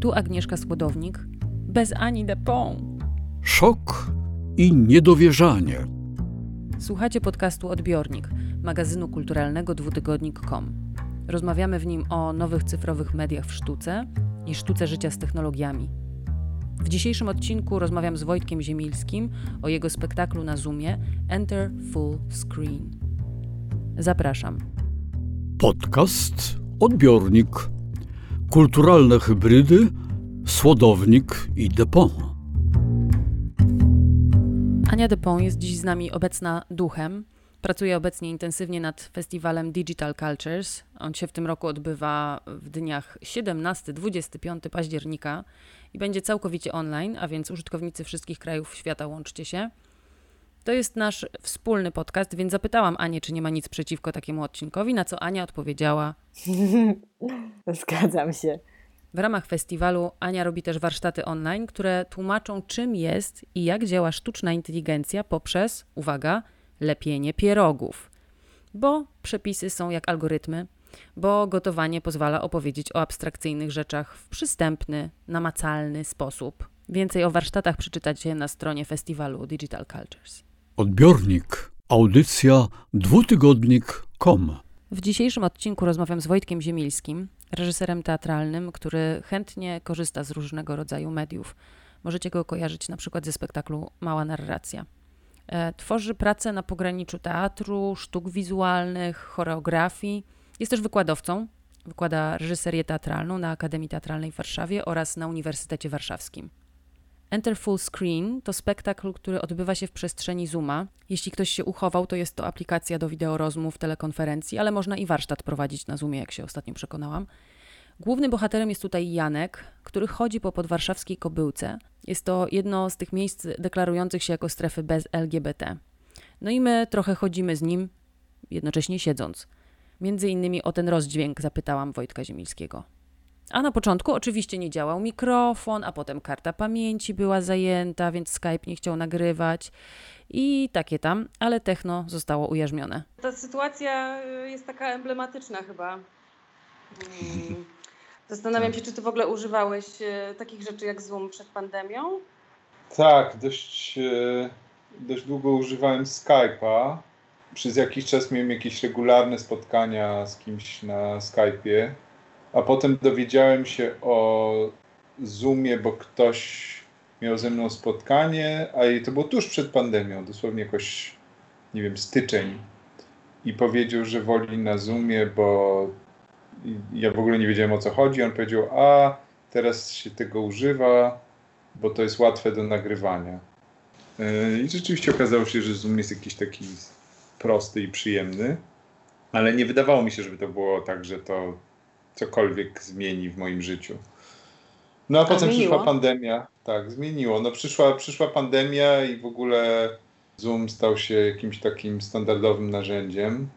Tu Agnieszka Skłodownik, bez ani depon. Szok i niedowierzanie. Słuchacie podcastu Odbiornik, magazynu kulturalnego dwutygodnik.com. Rozmawiamy w nim o nowych cyfrowych mediach w sztuce i sztuce życia z technologiami. W dzisiejszym odcinku rozmawiam z Wojtkiem Ziemilskim o jego spektaklu na Zoomie Enter Full Screen. Zapraszam. Podcast Odbiornik. Kulturalne hybrydy, słodownik i depon. Ania Depon jest dziś z nami obecna duchem. Pracuje obecnie intensywnie nad festiwalem Digital Cultures. On się w tym roku odbywa w dniach 17-25 października i będzie całkowicie online, a więc użytkownicy wszystkich krajów świata łączcie się. To jest nasz wspólny podcast, więc zapytałam Anię, czy nie ma nic przeciwko takiemu odcinkowi, na co Ania odpowiedziała: Zgadzam się. W ramach festiwalu Ania robi też warsztaty online, które tłumaczą, czym jest i jak działa sztuczna inteligencja poprzez, uwaga, lepienie pierogów. Bo przepisy są jak algorytmy, bo gotowanie pozwala opowiedzieć o abstrakcyjnych rzeczach w przystępny, namacalny sposób. Więcej o warsztatach przeczytacie na stronie festiwalu Digital Cultures. Odbiornik. Audycja dwutygodnik.com. W dzisiejszym odcinku rozmawiam z Wojtkiem Ziemilskim, reżyserem teatralnym, który chętnie korzysta z różnego rodzaju mediów. Możecie go kojarzyć na przykład ze spektaklu Mała Narracja. E, Tworzy pracę na pograniczu teatru, sztuk wizualnych, choreografii. Jest też wykładowcą. Wykłada reżyserię teatralną na Akademii Teatralnej w Warszawie oraz na Uniwersytecie Warszawskim. Enter Full Screen to spektakl, który odbywa się w przestrzeni Zooma. Jeśli ktoś się uchował, to jest to aplikacja do wideorozmów, telekonferencji, ale można i warsztat prowadzić na Zoomie, jak się ostatnio przekonałam. Głównym bohaterem jest tutaj Janek, który chodzi po podwarszawskiej kobyłce. Jest to jedno z tych miejsc deklarujących się jako strefy bez LGBT. No i my trochę chodzimy z nim, jednocześnie siedząc. Między innymi o ten rozdźwięk zapytałam Wojtka Ziemilskiego. A na początku oczywiście nie działał mikrofon, a potem karta pamięci była zajęta, więc Skype nie chciał nagrywać i takie tam, ale techno zostało ujarzmione. Ta sytuacja y, jest taka emblematyczna chyba. Mm. Zastanawiam się, czy ty w ogóle używałeś y, takich rzeczy jak Zoom przed pandemią? Tak, dość, e, dość długo używałem Skype'a. Przez jakiś czas miałem jakieś regularne spotkania z kimś na Skype'ie, a potem dowiedziałem się o Zoomie, bo ktoś miał ze mną spotkanie, a to było tuż przed pandemią, dosłownie jakoś, nie wiem, styczeń. I powiedział, że woli na Zoomie, bo ja w ogóle nie wiedziałem o co chodzi. On powiedział, a teraz się tego używa, bo to jest łatwe do nagrywania. Yy, I rzeczywiście okazało się, że Zoom jest jakiś taki prosty i przyjemny, ale nie wydawało mi się, żeby to było tak, że to cokolwiek zmieni w moim życiu. No a, potem zmieniło? przyszła pandemia. Tak, zmieniło. No przyszła, przyszła pandemia i w ogóle Zoom stał się jakimś takim standardowym narzędziem.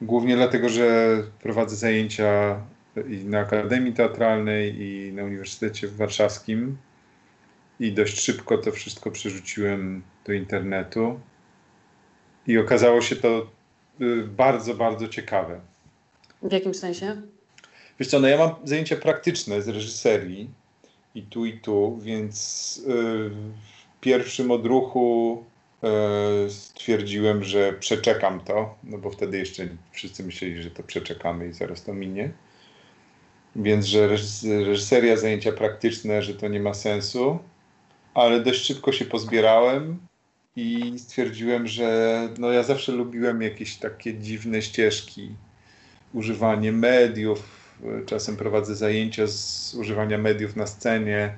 Głównie dlatego, że prowadzę zajęcia i na Akademii Teatralnej i na Uniwersytecie Warszawskim. I dość szybko to wszystko przerzuciłem do internetu. I okazało się to y, bardzo, bardzo ciekawe. W jakim sensie? Wiesz co, no ja mam zajęcia praktyczne z reżyserii i tu, i tu, więc y, w pierwszym odruchu y, stwierdziłem, że przeczekam to, no bo wtedy jeszcze wszyscy myśleli, że to przeczekamy i zaraz to minie. Więc, że reżys- reżyseria, zajęcia praktyczne, że to nie ma sensu, ale dość szybko się pozbierałem i stwierdziłem, że no ja zawsze lubiłem jakieś takie dziwne ścieżki, używanie mediów, czasem prowadzę zajęcia z używania mediów na scenie.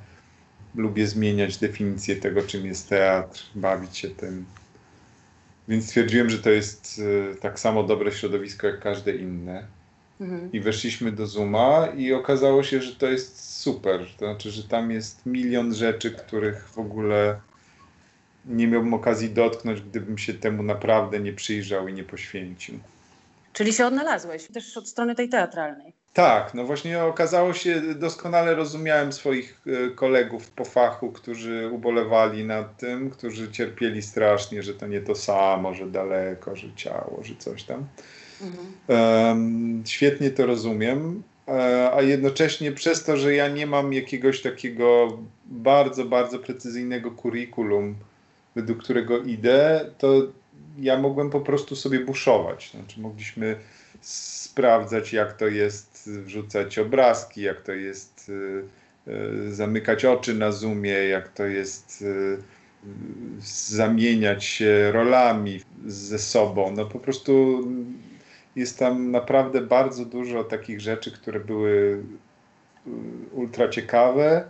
Lubię zmieniać definicję tego, czym jest teatr, bawić się tym. Więc stwierdziłem, że to jest e, tak samo dobre środowisko jak każde inne. Mhm. I weszliśmy do Zooma i okazało się, że to jest super. To znaczy, że tam jest milion rzeczy, których w ogóle nie miałbym okazji dotknąć, gdybym się temu naprawdę nie przyjrzał i nie poświęcił. Czyli się odnalazłeś też od strony tej teatralnej. Tak, no właśnie okazało się, doskonale rozumiałem swoich e, kolegów po fachu, którzy ubolewali nad tym, którzy cierpieli strasznie, że to nie to samo, że daleko, że ciało, że coś tam. Mhm. Em, świetnie to rozumiem e, a jednocześnie przez to, że ja nie mam jakiegoś takiego bardzo, bardzo precyzyjnego kurikulum, według którego idę, to ja mogłem po prostu sobie buszować. Znaczy mogliśmy sprawdzać, jak to jest wrzucać obrazki, jak to jest y, y, zamykać oczy na Zoomie, jak to jest y, zamieniać się rolami ze sobą. No po prostu jest tam naprawdę bardzo dużo takich rzeczy, które były ultra ciekawe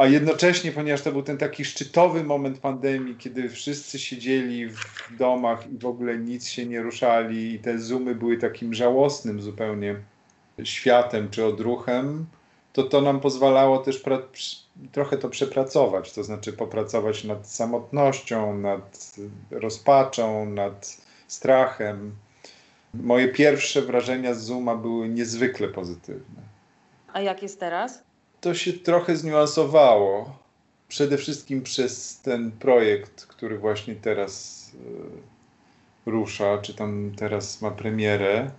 a jednocześnie, ponieważ to był ten taki szczytowy moment pandemii, kiedy wszyscy siedzieli w domach i w ogóle nic się nie ruszali i te zoomy były takim żałosnym zupełnie światem czy odruchem, to to nam pozwalało też trochę to przepracować, to znaczy popracować nad samotnością, nad rozpaczą, nad strachem. Moje pierwsze wrażenia z Zooma były niezwykle pozytywne. A jak jest teraz? to się trochę zniuansowało. Przede wszystkim przez ten projekt, który właśnie teraz e, rusza, czy tam teraz ma premierę,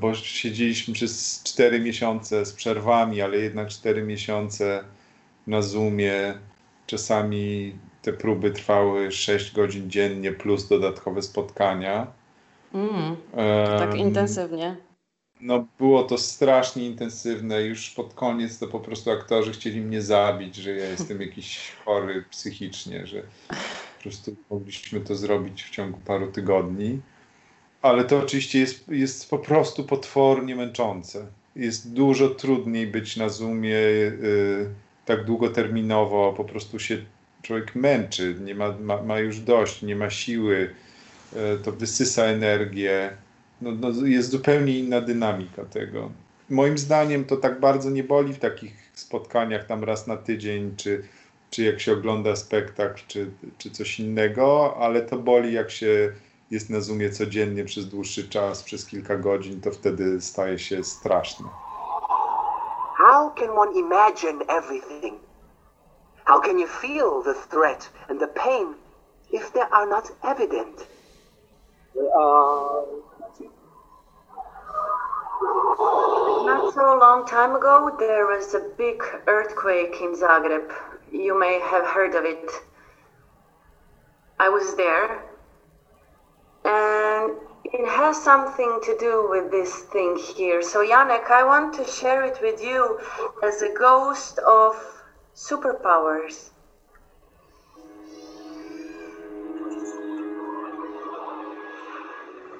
bo siedzieliśmy przez 4 miesiące z przerwami, ale jednak 4 miesiące na Zoomie. Czasami te próby trwały 6 godzin dziennie plus dodatkowe spotkania. Mm, tak intensywnie no było to strasznie intensywne. Już pod koniec to po prostu aktorzy chcieli mnie zabić, że ja jestem jakiś chory psychicznie, że po prostu mogliśmy to zrobić w ciągu paru tygodni. Ale to oczywiście jest, jest po prostu potwornie męczące. Jest dużo trudniej być na Zoomie yy, tak długoterminowo, po prostu się człowiek męczy, nie ma, ma, ma już dość, nie ma siły, yy, to wysysa energię no, no, jest zupełnie inna dynamika tego. Moim zdaniem to tak bardzo nie boli w takich spotkaniach tam raz na tydzień, czy, czy jak się ogląda spektakl, czy, czy coś innego, ale to boli jak się jest na Zoomie codziennie przez dłuższy czas, przez kilka godzin, to wtedy staje się straszne. How can one imagine everything? How can you feel the threat and the pain if they are not evident? Uh... Not so long time ago, there was a big earthquake in Zagreb. You may have heard of it. I was there, and it has something to do with this thing here. So, Janek, I want to share it with you as a ghost of superpowers.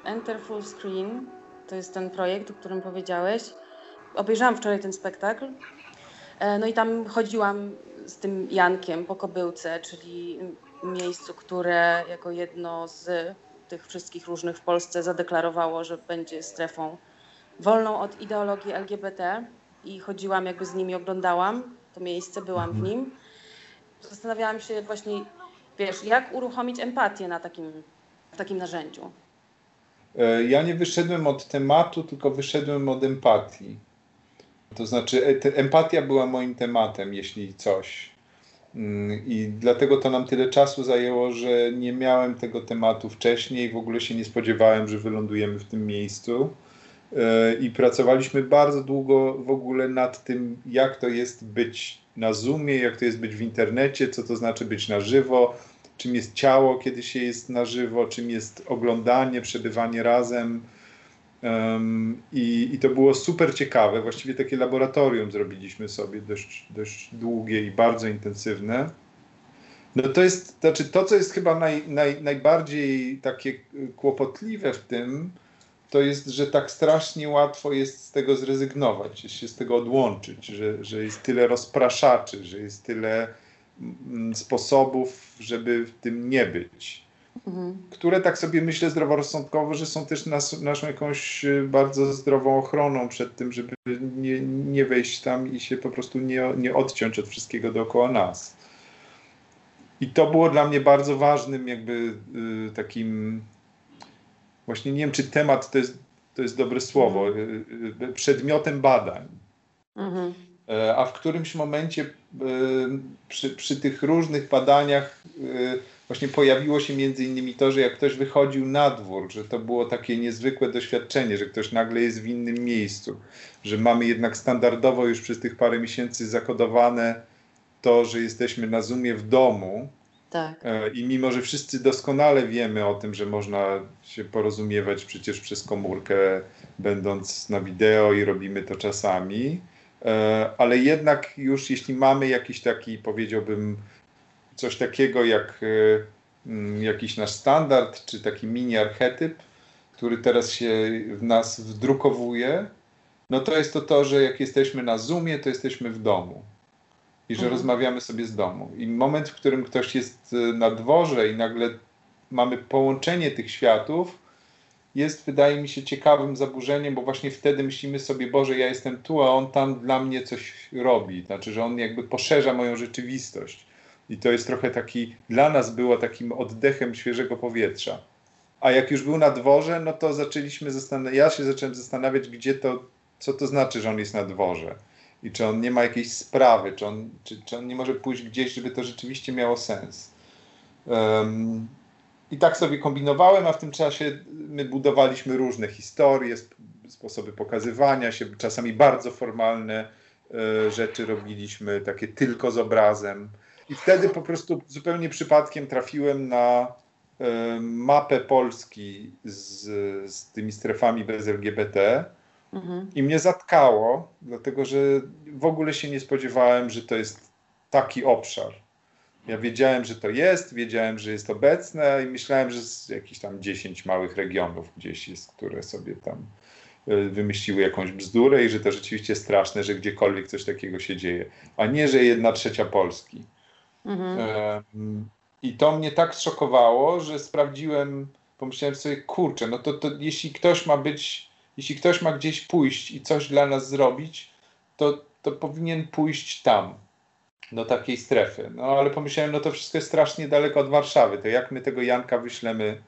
Enter full screen to jest ten projekt, o którym powiedziałeś. Obejrzałam wczoraj ten spektakl. E, no i tam chodziłam z tym Jankiem po Kobyłce, czyli miejscu, które jako jedno z tych wszystkich różnych w Polsce zadeklarowało, że będzie strefą wolną od ideologii LGBT i chodziłam jakby z nimi, oglądałam to miejsce, byłam w mhm. nim. Zastanawiałam się właśnie, wiesz, jak uruchomić empatię na takim, w takim narzędziu. E, ja nie wyszedłem od tematu, tylko wyszedłem od empatii. To znaczy, e, empatia była moim tematem, jeśli coś. Mm, I dlatego to nam tyle czasu zajęło, że nie miałem tego tematu wcześniej, w ogóle się nie spodziewałem, że wylądujemy w tym miejscu. E, I pracowaliśmy bardzo długo w ogóle nad tym, jak to jest być na Zoomie, jak to jest być w internecie, co to znaczy być na żywo, czym jest ciało, kiedy się jest na żywo, czym jest oglądanie, przebywanie razem. Um, i, I to było super ciekawe. Właściwie takie laboratorium zrobiliśmy sobie dość, dość długie i bardzo intensywne. No to jest, znaczy to, co jest chyba naj, naj, najbardziej takie kłopotliwe w tym, to jest, że tak strasznie łatwo jest z tego zrezygnować, się z tego odłączyć, że, że jest tyle rozpraszaczy, że jest tyle Mm, sposobów, żeby w tym nie być. Mhm. Które tak sobie myślę zdroworozsądkowo, że są też nas, naszą jakąś e, bardzo zdrową ochroną przed tym, żeby nie, nie wejść tam i się po prostu nie, nie odciąć od wszystkiego dookoła nas. I to było dla mnie bardzo ważnym, jakby y, takim, właśnie nie wiem, czy temat to jest, to jest dobre słowo, y, y, przedmiotem badań. Mhm. E, a w którymś momencie przy, przy tych różnych badaniach właśnie pojawiło się między innymi to, że jak ktoś wychodził na dwór, że to było takie niezwykłe doświadczenie, że ktoś nagle jest w innym miejscu, że mamy jednak standardowo już przez tych parę miesięcy zakodowane to, że jesteśmy na Zoomie w domu. Tak. E, I mimo, że wszyscy doskonale wiemy o tym, że można się porozumiewać przecież przez komórkę, będąc na wideo i robimy to czasami, e, ale jednak już jeśli mamy jakiś taki, powiedziałbym, coś takiego jak e, mm, jakiś nasz standard, czy taki mini archetyp, który teraz się w nas wdrukowuje, no to jest to to, że jak jesteśmy na Zoomie, to jesteśmy w domu i że mhm. rozmawiamy sobie z domu. I moment, w którym ktoś jest e, na dworze i nagle mamy połączenie tych światów, jest, wydaje mi się, ciekawym zaburzeniem, bo właśnie wtedy myślimy sobie, Boże, ja jestem tu, a on tam dla mnie coś robi. Znaczy, że on jakby poszerza moją rzeczywistość. I to jest trochę taki, dla nas było takim oddechem świeżego powietrza. A jak już był na dworze, no to zaczęliśmy zastanawiać, ja się zacząłem zastanawiać, gdzie to, co to znaczy, że on jest na dworze. I czy on nie ma jakiejś sprawy, czy on, czy, czy on nie może pójść gdzieś, żeby to rzeczywiście miało sens. Um, I tak sobie kombinowałem, a w tym czasie my budowaliśmy różne historie, sposoby pokazywania się, czasami bardzo formalne e, rzeczy robiliśmy, takie tylko z obrazem. I wtedy po prostu zupełnie przypadkiem trafiłem na e, mapę Polski z, z tymi strefami bez LGBT. Mhm. I mnie zatkało, dlatego że w ogóle się nie spodziewałem, że to jest taki obszar. Ja wiedziałem, że to jest, wiedziałem, że jest obecne i myślałem, że z jakichś tam 10 małych regionów gdzieś jest, które sobie tam e, wymyśliły jakąś bzdurę i że to rzeczywiście straszne, że gdziekolwiek coś takiego się dzieje, a nie, że jedna trzecia Polski. Mhm. I to mnie tak zszokowało, że sprawdziłem, pomyślałem sobie, kurczę, no to, to jeśli ktoś ma być, jeśli ktoś ma gdzieś pójść i coś dla nas zrobić, to, to powinien pójść tam, do takiej strefy. No ale pomyślałem, no to wszystko jest strasznie daleko od Warszawy, to jak my tego Janka wyślemy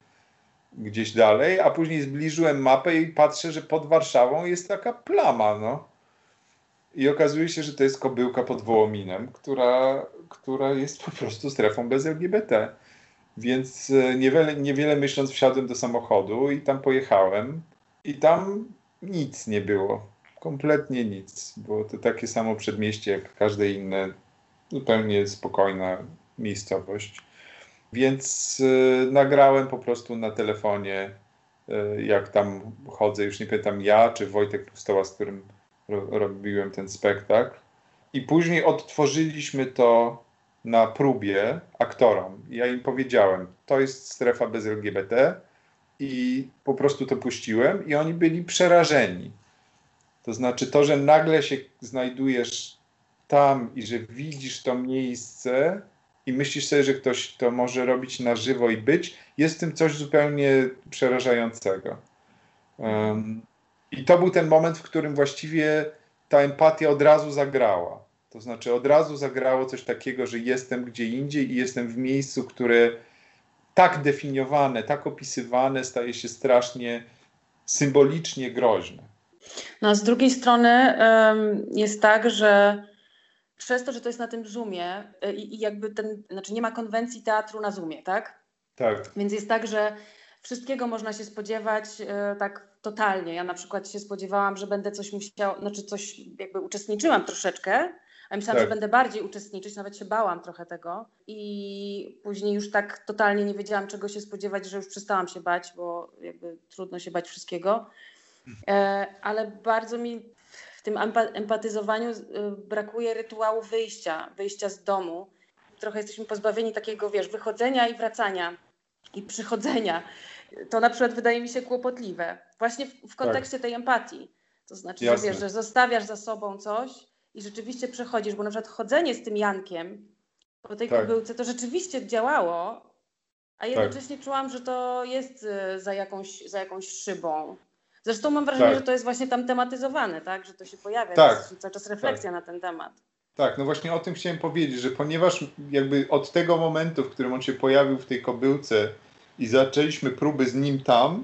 gdzieś dalej, a później zbliżyłem mapę i patrzę, że pod Warszawą jest taka plama, no. I okazuje się, że to jest kobyłka pod Wołominem, która, która jest po prostu strefą bez LGBT. Więc e, niewiele, niewiele myśląc wsiadłem do samochodu i tam pojechałem i tam nic nie było. Kompletnie nic. Było to takie samo przedmieście jak każde inne, zupełnie spokojna miejscowość. Więc y, nagrałem po prostu na telefonie, y, jak tam chodzę, już nie pytam ja czy Wojtek Pustoła, z którym robiłem ten spektakl. I później odtworzyliśmy to na próbie aktorom. Ja im powiedziałem, to jest strefa bez LGBT i po prostu to puściłem i oni byli przerażeni. To znaczy to, że nagle się znajdujesz tam i że widzisz to miejsce i myślisz sobie, że ktoś to może robić na żywo i być, jest w tym coś zupełnie przerażającego. Um, i to był ten moment, w którym właściwie ta empatia od razu zagrała. To znaczy od razu zagrało coś takiego, że jestem gdzie indziej i jestem w miejscu, które tak definiowane, tak opisywane staje się strasznie symbolicznie groźne. No a z drugiej strony jest tak, że przez to, że to jest na tym Zoomie i, i jakby ten, znaczy nie ma konwencji teatru na Zoomie, tak? Tak. Więc jest tak, że wszystkiego można się spodziewać e, tak totalnie. Ja na przykład się spodziewałam, że będę coś musiała, znaczy coś jakby uczestniczyłam troszeczkę, a myślałam, tak. że będę bardziej uczestniczyć, nawet się bałam trochę tego. I później już tak totalnie nie wiedziałam, czego się spodziewać, że już przestałam się bać, bo jakby trudno się bać wszystkiego. E, ale bardzo mi w tym empatyzowaniu e, brakuje rytuału wyjścia, wyjścia z domu. Trochę jesteśmy pozbawieni takiego, wiesz, wychodzenia i wracania i przychodzenia to na przykład wydaje mi się kłopotliwe. Właśnie w, w kontekście tak. tej empatii. To znaczy, Jasne. że wiesz, że zostawiasz za sobą coś i rzeczywiście przechodzisz, bo na przykład chodzenie z tym Jankiem po tej tak. kobyłce to rzeczywiście działało, a jednocześnie tak. czułam, że to jest y, za jakąś, za jakąś szybą. Zresztą mam wrażenie, tak. że to jest właśnie tam tematyzowane, tak? że to się pojawia, tak. jest cały czas refleksja tak. na ten temat. Tak, no właśnie o tym chciałem powiedzieć, że ponieważ jakby od tego momentu, w którym on się pojawił w tej kobyłce, i zaczęliśmy próby z nim tam,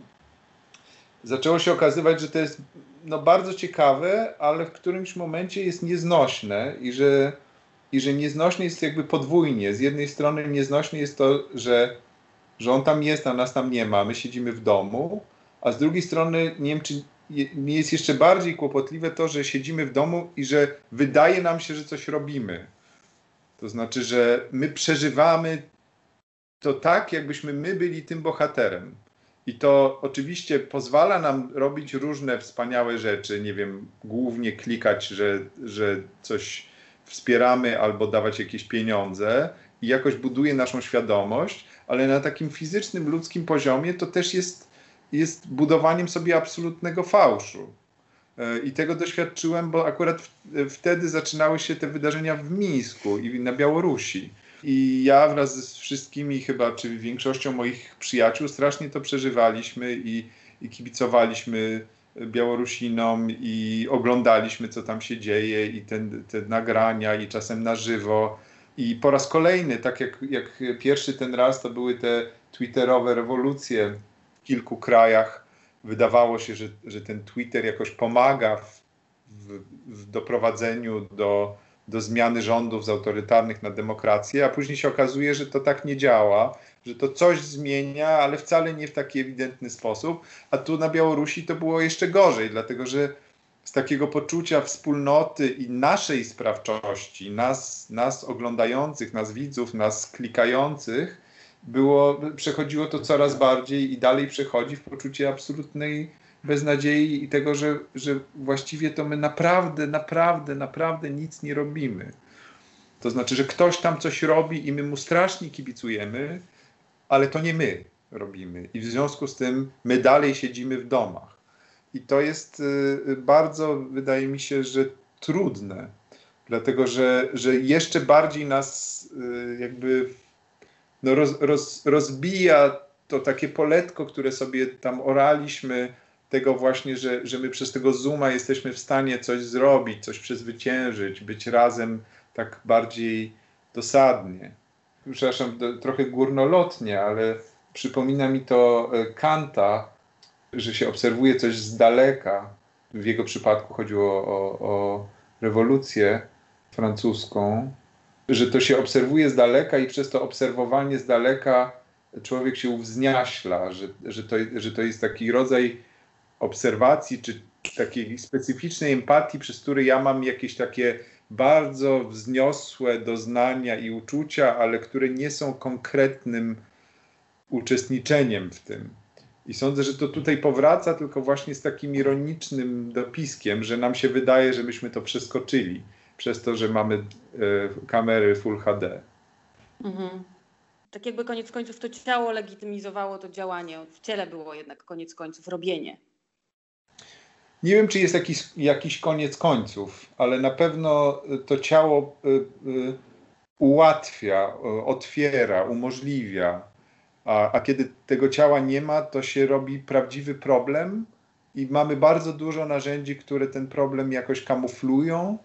zaczęło się okazywać, że to jest no, bardzo ciekawe, ale w którymś momencie jest nieznośne i że, i że nieznośne jest jakby podwójnie. Z jednej strony nieznośne jest to, że, że on tam jest, a nas tam nie ma, my siedzimy w domu, a z drugiej strony nie wiem, czy nie jest jeszcze bardziej kłopotliwe to, że siedzimy w domu i że wydaje nam się, że coś robimy. To znaczy, że my przeżywamy to tak, jakbyśmy my byli tym bohaterem. I to oczywiście pozwala nam robić różne wspaniałe rzeczy, nie wiem, głównie klikać, że, że coś wspieramy albo dawać jakieś pieniądze i jakoś buduje naszą świadomość, ale na takim fizycznym, ludzkim poziomie to też jest, jest budowaniem sobie absolutnego fałszu. E, I tego doświadczyłem, bo akurat wtedy zaczynały się te wydarzenia w Mińsku i na Białorusi. I ja wraz z wszystkimi chyba, czy większością moich przyjaciół strasznie to przeżywaliśmy i, i kibicowaliśmy Białorusinom i oglądaliśmy, co tam się dzieje i te, te nagrania i czasem na żywo. I po raz kolejny, tak jak, jak pierwszy ten raz, to były te twitterowe rewolucje w kilku krajach. Wydawało się, że, że ten Twitter jakoś pomaga w, w, w doprowadzeniu do, do zmiany rządów z autorytarnych na demokrację, a później się okazuje, że to tak nie działa, że to coś zmienia, ale wcale nie w taki ewidentny sposób. A tu na Białorusi to było jeszcze gorzej, dlatego że z takiego poczucia wspólnoty i naszej sprawczości, nas, nas oglądających, nas widzów, nas klikających, było, przechodziło to coraz bardziej i dalej przechodzi w poczucie absolutnej beznadziei i tego, że, że właściwie to my naprawdę, naprawdę, naprawdę nic nie robimy. To znaczy, że ktoś tam coś robi i my mu strasznie kibicujemy, ale to nie my robimy. I w związku z tym my dalej siedzimy w domach. I to jest y, bardzo, wydaje mi się, że trudne, dlatego że, że jeszcze bardziej nas y, jakby no roz, roz, rozbija to takie poletko, które sobie tam oraliśmy tego właśnie, że, że my przez tego Zooma jesteśmy w stanie coś zrobić, coś przezwyciężyć, być razem tak bardziej dosadnie. Przepraszam, trochę górnolotnie, ale przypomina mi to e, Kanta, że się obserwuje coś z daleka. W jego przypadku chodziło o, o rewolucję francuską, że to się obserwuje z daleka i przez to obserwowanie z daleka człowiek się uwzniaśla, że, że, to, że to jest taki rodzaj obserwacji, czy takiej specyficznej empatii, przez który ja mam jakieś takie bardzo wzniosłe doznania i uczucia, ale które nie są konkretnym uczestniczeniem w tym. I sądzę, że to tutaj powraca, tylko właśnie z takim ironicznym dopiskiem, że nam się wydaje, że myśmy to przeskoczyli przez to, że mamy e, kamery Full HD. Mhm. Tak jakby koniec końców to ciało legitymizowało to działanie. W ciele było jednak koniec końców robienie. Nie wiem, czy jest jakiś, jakiś koniec końców, ale na pewno to ciało y, y, ułatwia, y, otwiera, umożliwia. A, a kiedy tego ciała nie ma, to się robi prawdziwy problem i mamy bardzo dużo narzędzi, które ten problem jakoś kamuflują,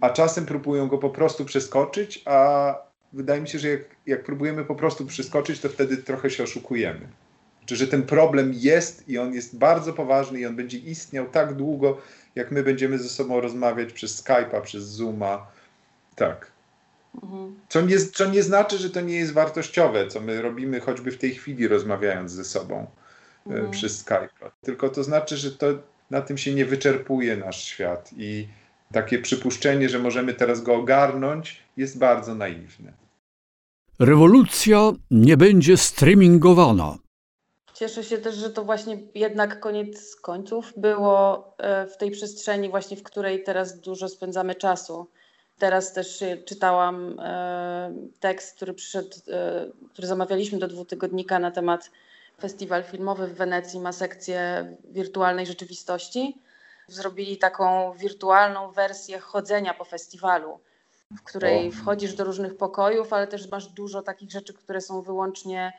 a czasem próbują go po prostu przeskoczyć, a wydaje mi się, że jak, jak próbujemy po prostu przeskoczyć, to wtedy trochę się oszukujemy. Czy że ten problem jest i on jest bardzo poważny i on będzie istniał tak długo, jak my będziemy ze sobą rozmawiać przez Skype'a, przez Zooma. Tak. Mhm. Co, nie, co nie znaczy, że to nie jest wartościowe, co my robimy choćby w tej chwili rozmawiając ze sobą e, mhm. przez Skype'a. Tylko to znaczy, że to na tym się nie wyczerpuje nasz świat i takie przypuszczenie, że możemy teraz go ogarnąć, jest bardzo naiwne. Rewolucja nie będzie streamingowana. Cieszę się też, że to właśnie jednak koniec końców było e, w tej przestrzeni właśnie, w której teraz dużo spędzamy czasu. Teraz też czytałam e, tekst, który przyszedł, e, który zamawialiśmy do dwutygodnika na temat festiwal filmowy w Wenecji ma sekcję wirtualnej rzeczywistości. Zrobili taką wirtualną wersję chodzenia po festiwalu, w której wchodzisz do różnych pokojów, ale też masz dużo takich rzeczy, które są wyłącznie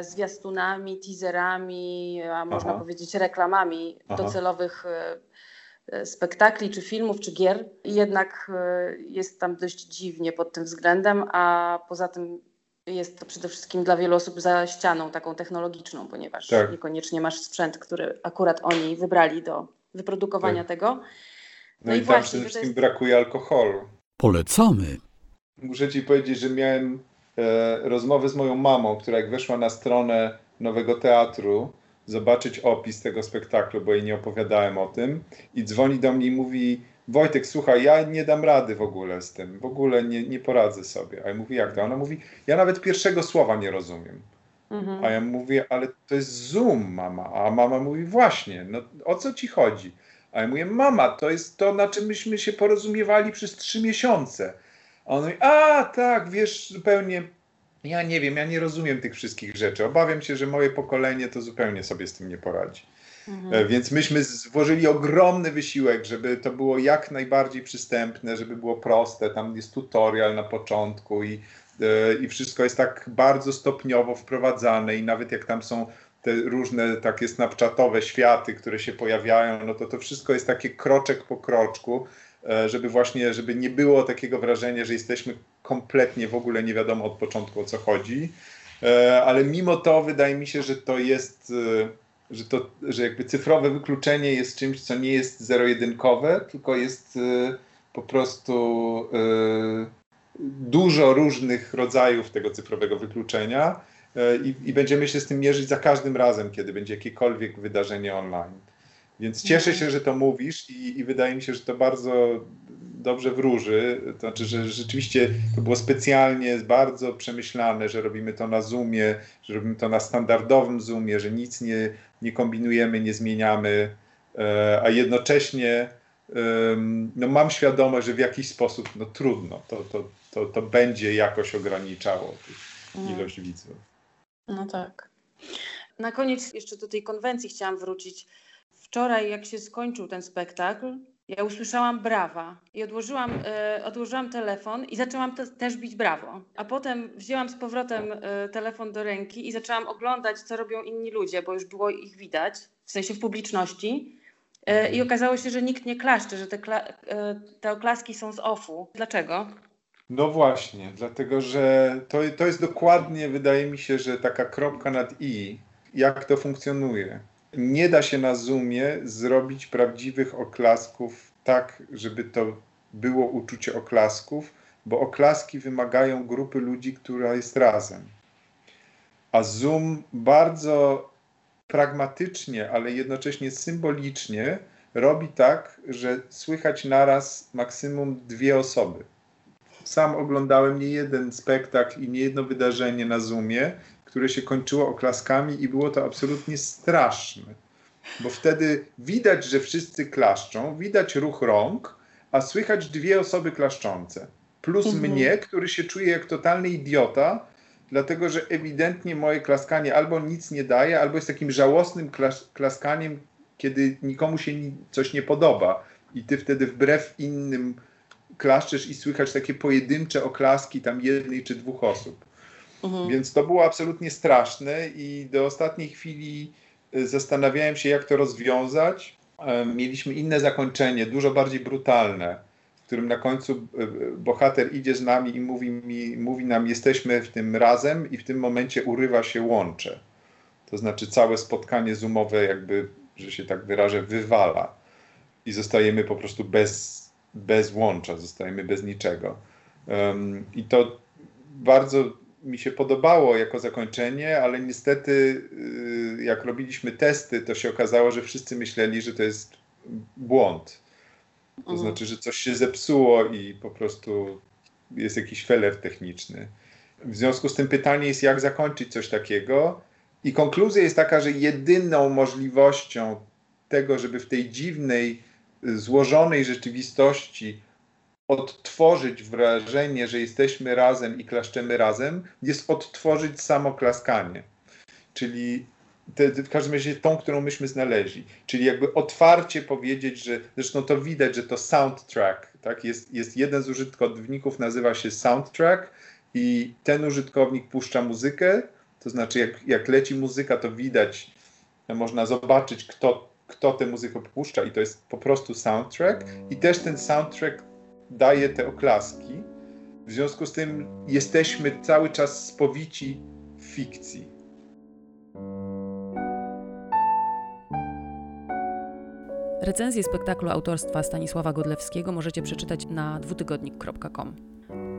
zwiastunami, teaserami, a można Aha. powiedzieć reklamami Aha. docelowych e, e, spektakli, czy filmów, czy gier. I jednak jest tam dość dziwnie pod tym względem, a poza tym jest to przede wszystkim dla wielu osób za ścianą taką technologiczną, ponieważ tak. niekoniecznie masz sprzęt, który akurat oni wybrali do wyprodukowania tak. tego. No, no i, i tam właśnie, przede wszystkim jest... brakuje alkoholu. Polecamy. Muszę ci powiedzieć, że miałem e, rozmowę z moją mamą, która jak weszła na stronę Nowego Teatru, zobaczyć opis tego spektaklu, bo jej nie opowiadałem o tym, i dzwoni do mnie i mówi: Wojtek, słuchaj, ja nie dam rady w ogóle z tym, w ogóle nie, nie poradzę sobie. A ja mówię: Jak to? Ona mówi: Ja nawet pierwszego słowa nie rozumiem. Mhm. A ja mówię: Ale to jest Zoom, mama. A mama mówi: Właśnie, no o co ci chodzi? A ja mówię: Mama, to jest to, na czym myśmy się porozumiewali przez trzy miesiące. A on mówi: A tak, wiesz, zupełnie ja nie wiem, ja nie rozumiem tych wszystkich rzeczy. Obawiam się, że moje pokolenie to zupełnie sobie z tym nie poradzi. Mhm. E, więc myśmy włożyli ogromny wysiłek, żeby to było jak najbardziej przystępne, żeby było proste. Tam jest tutorial na początku i, e, i wszystko jest tak bardzo stopniowo wprowadzane i nawet jak tam są te różne takie snapchatowe światy, które się pojawiają, no to to wszystko jest takie kroczek po kroczku, żeby właśnie, żeby nie było takiego wrażenia, że jesteśmy kompletnie w ogóle nie wiadomo od początku o co chodzi. E, ale mimo to wydaje mi się, że to jest, e, że, to, że jakby cyfrowe wykluczenie jest czymś, co nie jest zero-jedynkowe, tylko jest e, po prostu dużo różnych rodzajów tego cyfrowego wykluczenia i, i będziemy się z tym mierzyć za każdym razem, kiedy będzie jakiekolwiek wydarzenie online. Więc cieszę się, że to mówisz i, i, wydaje mi się, że to bardzo dobrze wróży. To znaczy, że rzeczywiście to było specjalnie bardzo przemyślane, że robimy to na Zoomie, że robimy to na standardowym Zoomie, że nic nie, nie kombinujemy, nie zmieniamy, e, a jednocześnie no mam świadomość, że w jakiś sposób no trudno, to, to, to, to będzie jakoś ograniczało mhm. ilość widzów. No tak. Na koniec jeszcze do tej konwencji chciałam wrócić. Wczoraj, jak się skończył ten spektakl, ja usłyszałam brawa i odłożyłam, e, odłożyłam telefon i zaczęłam te, też bić brawo. A potem wzięłam z powrotem e, telefon do ręki i zaczęłam oglądać, co robią inni ludzie, bo już było ich widać, w sensie w publiczności. E, I okazało się, że nikt nie klaszcze, że te, kla- te oklaski są z offu. Dlaczego? No właśnie, dlatego że to, to jest dokładnie, wydaje mi się, że taka kropka nad i, jak to funkcjonuje nie da się na Zoomie zrobić prawdziwych oklasków tak, żeby to było uczucie oklasków, bo oklaski wymagają grupy ludzi, która jest razem. A Zoom bardzo pragmatycznie, ale jednocześnie symbolicznie robi tak, że słychać naraz maksimum dwie osoby. Sam oglądałem nie jeden spektakl i nie jedno wydarzenie na Zoomie, które się kończyło oklaskami i było to absolutnie straszne. Bo wtedy widać, że wszyscy klaszczą, widać ruch rąk, a słychać dwie osoby klaszczące. Plus mhm. mnie, który się czuje jak totalny idiota, dlatego że ewidentnie moje klaskanie albo nic nie daje, albo jest takim żałosnym klas klaskaniem, kiedy nikomu się coś nie podoba. I ty wtedy wbrew innym klaszczesz i słychać takie pojedyncze oklaski tam jednej czy dwóch osób. Mhm. Więc to było absolutnie straszne i do ostatniej chwili y, zastanawiałem się, jak to rozwiązać. Mieliśmy inne zakończenie, dużo bardziej brutalne, w którym na końcu y, y, bohater idzie z nami i mówi, mi, mówi nam, jesteśmy w tym razem i w tym momencie urywa się łącze. To znaczy całe spotkanie zoomowe jakby, że się tak wyrażę, wywala i zostajemy po prostu bez, bez łącza, zostajemy bez niczego. Um, I to bardzo mi się podobało jako zakończenie, ale niestety y, jak robiliśmy testy, to się okazało, że wszyscy myśleli, że to jest błąd. To mhm. znaczy, że coś się zepsuło i po prostu jest jakiś felew techniczny. W związku z tym pytanie jest, jak zakończyć coś takiego. I konkluzja jest taka, że jedyną możliwością tego, żeby w tej dziwnej, złożonej rzeczywistości odtworzyć wrażenie, że jesteśmy razem i klaszczemy razem, jest odtworzyć samo klaskanie. Czyli te, w każdym razie tą, którą myśmy znaleźli. Czyli jakby otwarcie powiedzieć, że zresztą to widać, że to soundtrack, tak? Jest, jest jeden z użytkowników, nazywa się soundtrack i ten użytkownik puszcza muzykę, to znaczy jak, jak leci muzyka, to widać, można zobaczyć, kto, kto tę muzykę puszcza i to jest po prostu soundtrack i też ten soundtrack daje te oklaski. W związku z tym jesteśmy cały czas spowici w fikcji. Recenzję spektaklu autorstwa Stanisława Godlewskiego możecie przeczytać na dwutygodnik.com.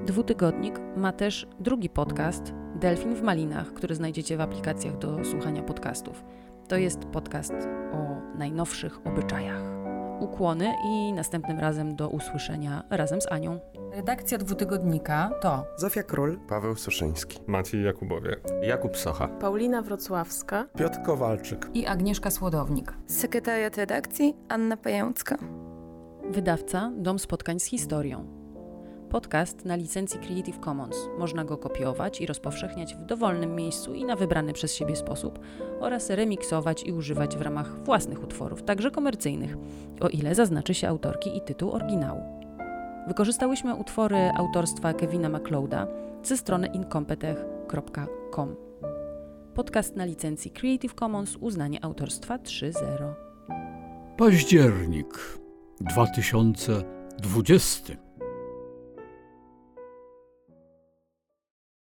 Dwutygodnik ma też drugi podcast Delfin w Malinach, który znajdziecie w aplikacjach do słuchania podcastów. To jest podcast o najnowszych obyczajach. Ukłony i następnym razem do usłyszenia razem z Anią. Redakcja dwutygodnika to Zofia Król, Paweł Suszyński. Maciej Jakubowie. Jakub Socha. Paulina Wrocławska. Piotr Kowalczyk. i Agnieszka Słodownik. Sekretariat redakcji Anna Pającka. Wydawca Dom Spotkań z Historią. Podcast na licencji Creative Commons. Można go kopiować i rozpowszechniać w dowolnym miejscu i na wybrany przez siebie sposób oraz remiksować i używać w ramach własnych utworów, także komercyjnych, o ile zaznaczy się autorki i tytuł oryginału. Wykorzystałyśmy utwory autorstwa Kevina MacLeoda ze strony incompetech.com. Podcast na licencji Creative Commons uznanie autorstwa 3.0. Październik 2020